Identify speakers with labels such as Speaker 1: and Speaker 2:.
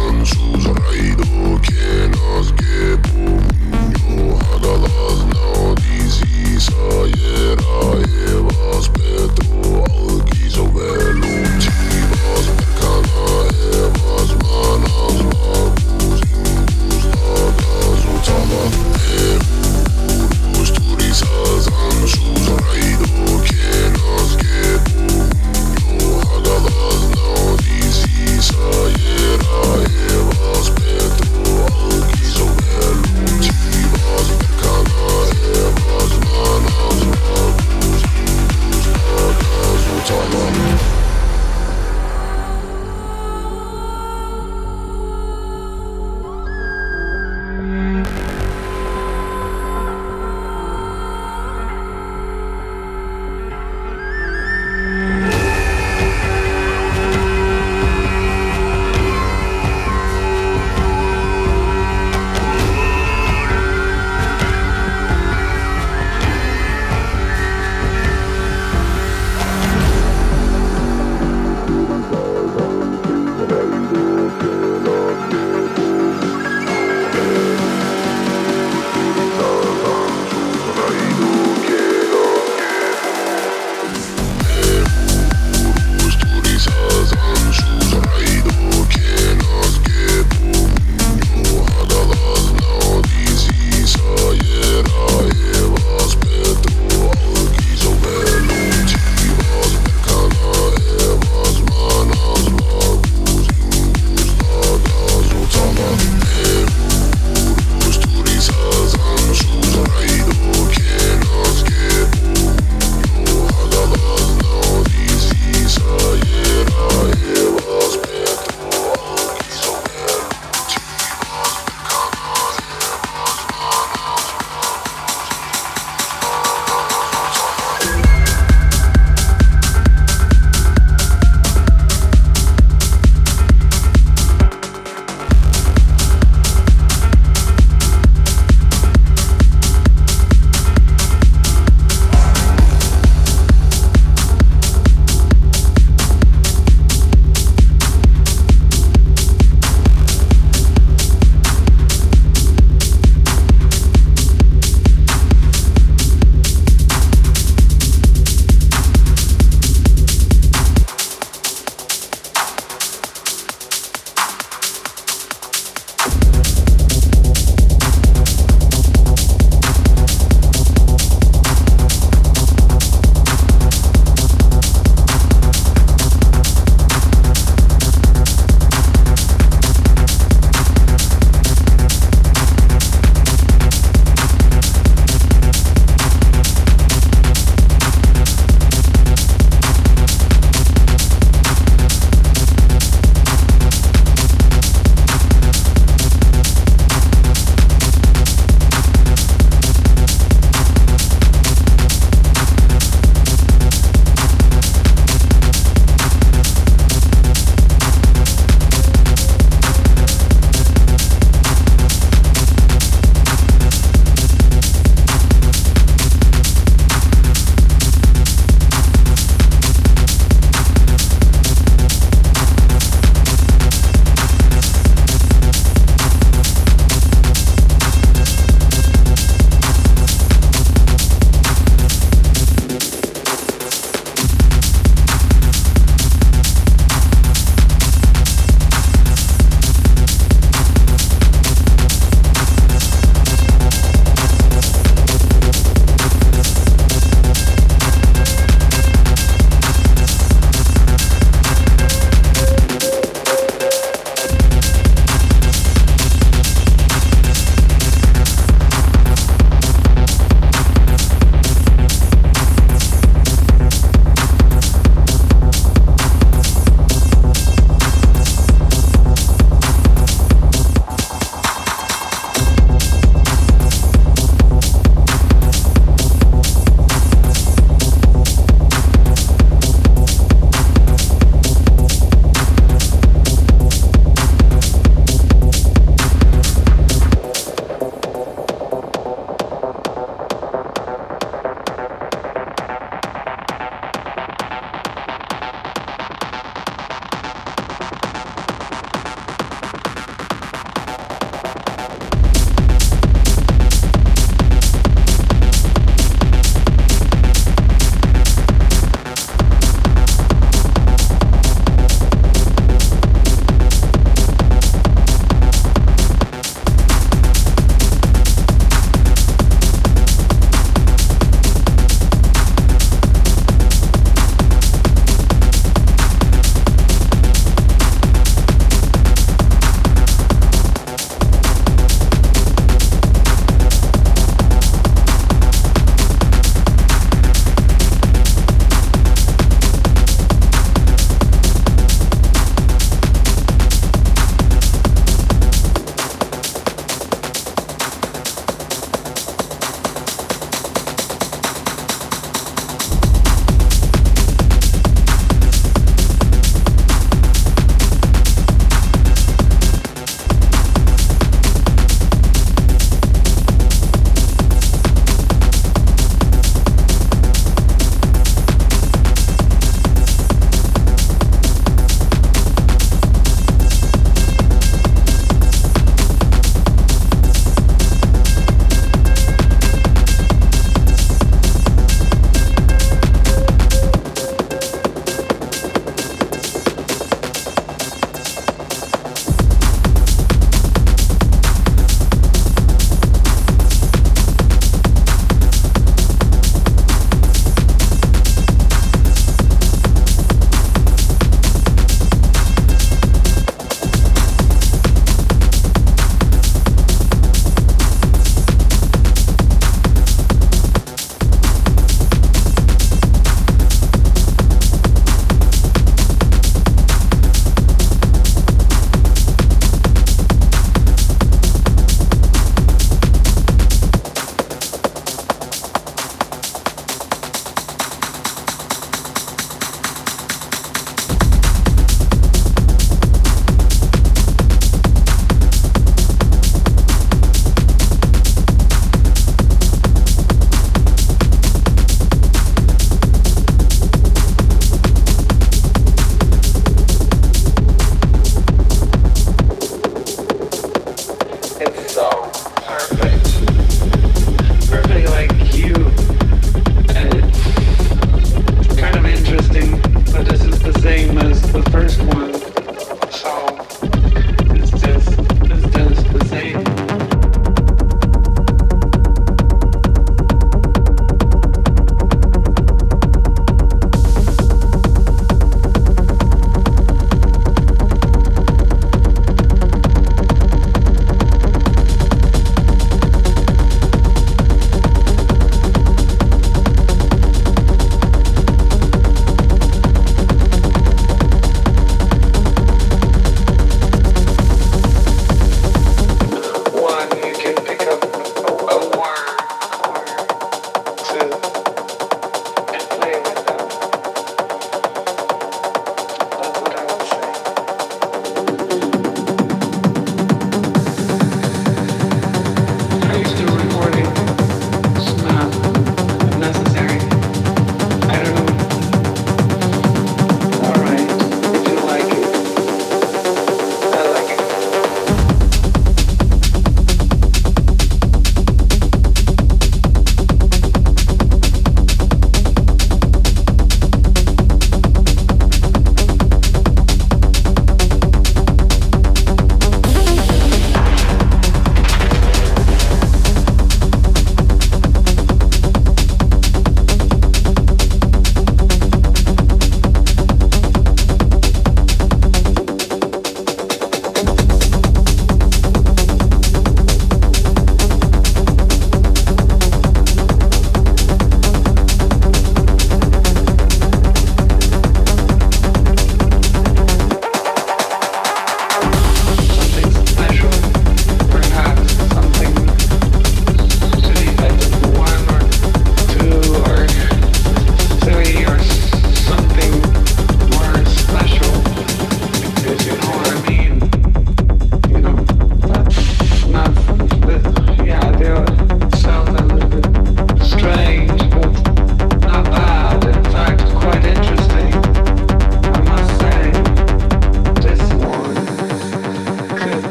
Speaker 1: Con sus raídos que nos